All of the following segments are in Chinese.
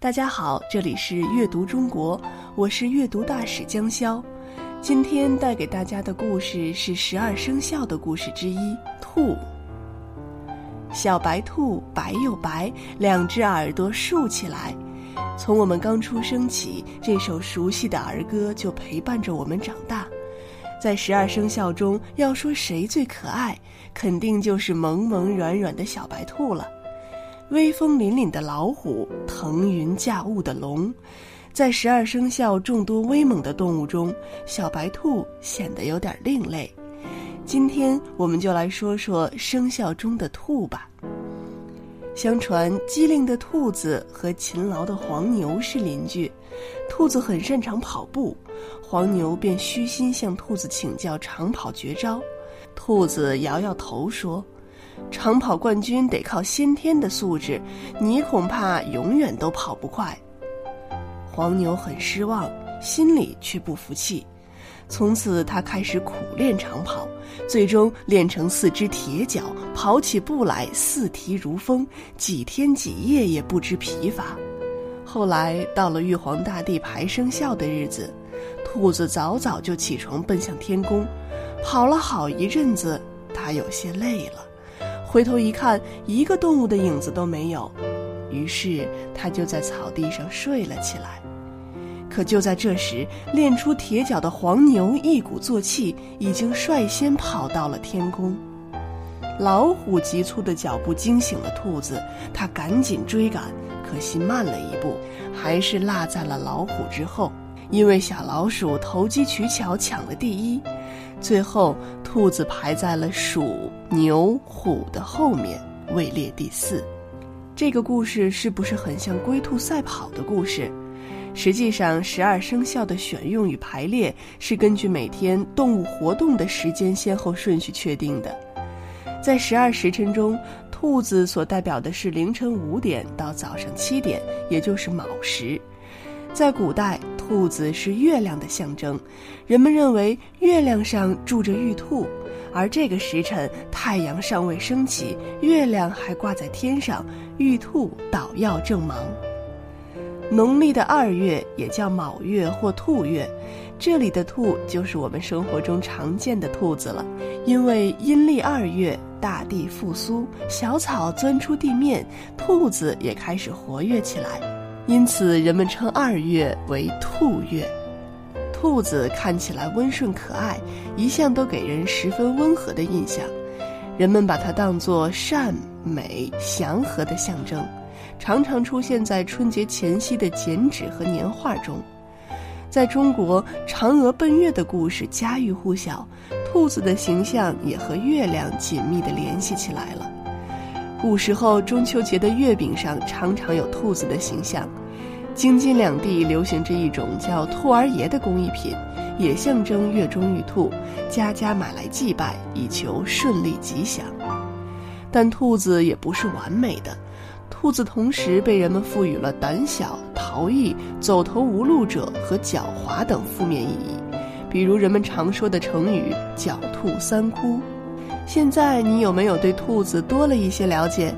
大家好，这里是阅读中国，我是阅读大使江潇。今天带给大家的故事是十二生肖的故事之一——兔。小白兔白又白，两只耳朵竖起来。从我们刚出生起，这首熟悉的儿歌就陪伴着我们长大。在十二生肖中，要说谁最可爱，肯定就是萌萌软软的小白兔了。威风凛凛的老虎，腾云驾雾的龙，在十二生肖众多威猛的动物中，小白兔显得有点另类。今天我们就来说说生肖中的兔吧。相传，机灵的兔子和勤劳的黄牛是邻居，兔子很擅长跑步。黄牛便虚心向兔子请教长跑绝招，兔子摇摇头说：“长跑冠军得靠先天的素质，你恐怕永远都跑不快。”黄牛很失望，心里却不服气。从此，他开始苦练长跑，最终练成四只铁脚，跑起步来似蹄如风，几天几夜也不知疲乏。后来到了玉皇大帝排生肖的日子。兔子早早就起床奔向天宫，跑了好一阵子，它有些累了，回头一看，一个动物的影子都没有，于是它就在草地上睡了起来。可就在这时，练出铁脚的黄牛一鼓作气，已经率先跑到了天宫。老虎急促的脚步惊醒了兔子，它赶紧追赶，可惜慢了一步，还是落在了老虎之后。因为小老鼠投机取巧抢了第一，最后兔子排在了鼠、牛、虎的后面，位列第四。这个故事是不是很像龟兔赛跑的故事？实际上，十二生肖的选用与排列是根据每天动物活动的时间先后顺序确定的。在十二时辰中，兔子所代表的是凌晨五点到早上七点，也就是卯时。在古代。兔子是月亮的象征，人们认为月亮上住着玉兔，而这个时辰太阳尚未升起，月亮还挂在天上，玉兔捣药正忙。农历的二月也叫卯月或兔月，这里的兔就是我们生活中常见的兔子了，因为阴历二月大地复苏，小草钻出地面，兔子也开始活跃起来。因此，人们称二月为兔月。兔子看起来温顺可爱，一向都给人十分温和的印象。人们把它当作善美祥和的象征，常常出现在春节前夕的剪纸和年画中。在中国，嫦娥奔月的故事家喻户晓，兔子的形象也和月亮紧密地联系起来了。古时候，中秋节的月饼上常常有兔子的形象。京津两地流行着一种叫“兔儿爷”的工艺品，也象征月中玉兔，家家买来祭拜，以求顺利吉祥。但兔子也不是完美的，兔子同时被人们赋予了胆小、逃逸、走投无路者和狡猾等负面意义，比如人们常说的成语“狡兔三窟”。现在你有没有对兔子多了一些了解？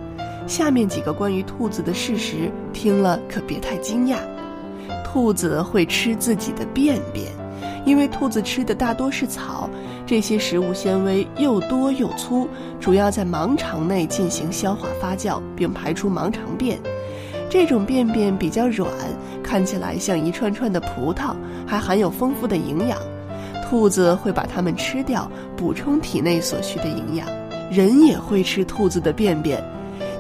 下面几个关于兔子的事实，听了可别太惊讶。兔子会吃自己的便便，因为兔子吃的大多是草，这些食物纤维又多又粗，主要在盲肠内进行消化发酵，并排出盲肠便。这种便便比较软，看起来像一串串的葡萄，还含有丰富的营养。兔子会把它们吃掉，补充体内所需的营养。人也会吃兔子的便便，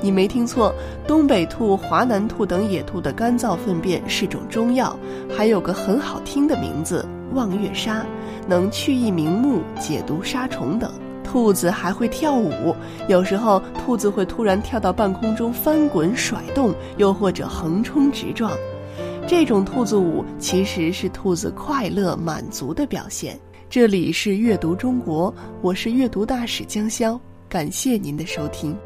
你没听错，东北兔、华南兔等野兔的干燥粪便是种中药，还有个很好听的名字——望月砂，能去疫明目、解毒杀虫等。兔子还会跳舞，有时候兔子会突然跳到半空中翻滚甩动，又或者横冲直撞。这种兔子舞其实是兔子快乐满足的表现。这里是阅读中国，我是阅读大使江潇，感谢您的收听。